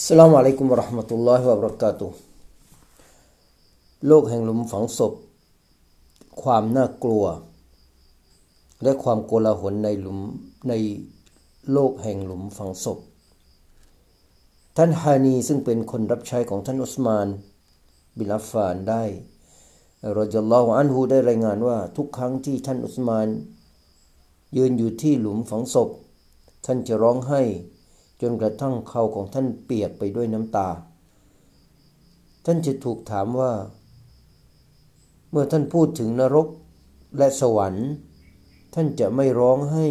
السلام عليكم ورحمة الله وبركاته โลกแห่งหลุมฝังศพ ความน่ากลัว และความโกลาหลในหลุมในโลกแห่งหลุมฝังศพ ท่านฮานีซึ่งเป็นคนรับใช้ของท่านอุสมาน บิลอัฟฟานได้รอจัลลอฮุอันฮูได้รายงานว่าทุกครั้งที่ท่านอุสมาน ยืนอยู่ที่หลุมฝังศพ ท่านจะร้องไห้ จนกระทั่งเขาของท่านเปียกไปด้วยน้ำตา ท่านจะถูกถามว่า เมื่อท่านพูดถึงนรกและสวรรค์ ท่านจะไม่ร้องไห้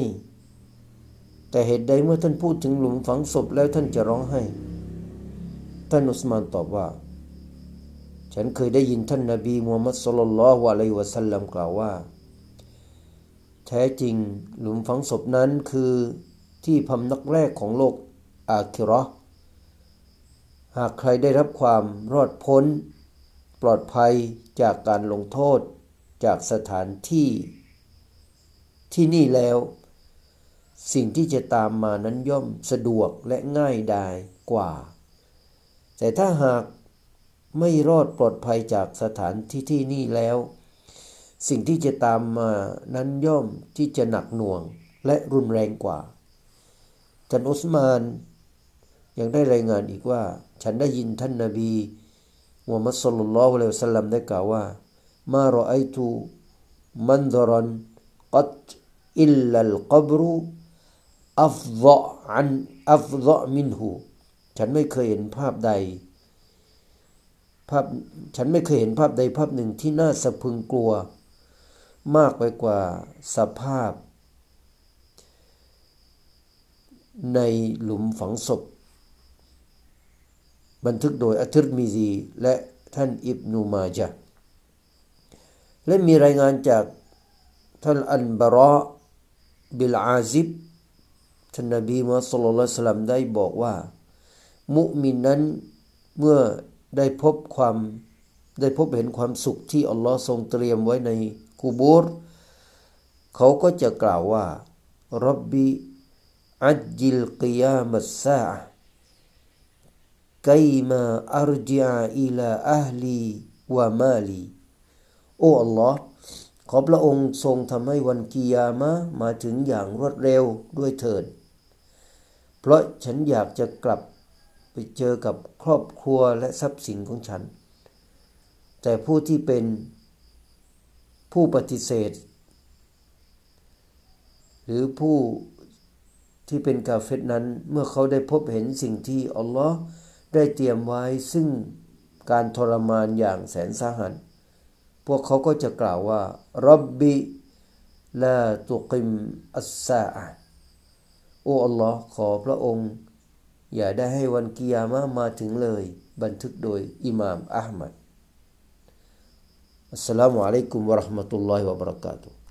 แต่เหตุใดเมื่อท่านพูดถึงหลุมฝังศพแล้วท่านจะร้องไห้ ท่านอุสมานตอบว่า ฉันเคยได้ยินท่านนาบีมูฮัมมัดสุลลัลลอฮุอะลัยฮิวะสัลลัมกล่าวว่า แท้จริงหลุมฝังศพนั้นคือที่พำนักแรกของโลก อาคิรอหากใครได้รับความรอดพ้น ปลอดภัยจากการลงโทษจากสถานที่ ที่นี่แล้ว สิ่งที่จะตามมานั้นย่อมสะดวกและง่ายดายกว่า แต่ถ้าหากไม่รอดปลอดภัยจากสถานที่ที่นี่แล้ว สิ่งที่จะตามมานั้นย่อมที่จะหนักหน่วงและรุนแรงกว่าท่านอุสมาน ยังได้รายงานอีกว่า ฉันได้ยินท่านนาบีมุฮัมมัดสุลลัลลอฮุอะลัยฮิวะสัลลัมได้กล่าวว่ามารอไอตูมันดรันกัดอิลลัลกับรุอัฟฎะอันอัฟฎะมินหูฉันไม่เคยเห็นภาพใดภาพฉันไม่เคยเห็นภาพใดภาพหนึ่งที่น่าสะพึงกลัว มากไปกว่าสภาพ ในหลุมฝังศพ บันทึกโดยอัติรมิซีและท่านอิบนูมาจาและมีรายงานจากท่านอันบารอบิลอาซิบท่านนบีมุสลลัลสลัมได้บอกว่า มุมินนั้นเมื่อได้พบความได้พบเห็นความสุขที่อัลลอฮ์ทรงเตรียมไว้ในกูบูรเขาก็จะกล่าวว่ารับบีอัจจิลกิยามัสซา Kaima arji'a ila ahli wa mali โอ้ Allah ฮ์ขอพระองค์ทรงทำให้วันกิยามะมาถึงอย่างรวดเร็วด้วยเถิด เพราะฉันอยากจะกลับไปเจอกับครอบครัวและทรัพย์สินของฉัน แต่ผู้ที่เป็นผู้ปฏิเสธ หรือผู้ที่เป็นกาเฟตนั้นเมื่อเขาได้พบเห็นสิ่งที่อัลลอฮ์ ได้เตรียมไว้ซึ่งการทรมานอย่างแสนสาหัส พวกเขาก็จะกล่าวว่ารับบิลาตุกิมอัสซาโอ้อัลลอฮ์ขอพระองค์ อย่าได้ให้วันกิยามะมาถึงเลย บันทึกโดยอิหม่ามอัลมัดอัสสลามุอะลัยกุมวะราะห์มะตุลลอฮิวะบะเราะกาตุ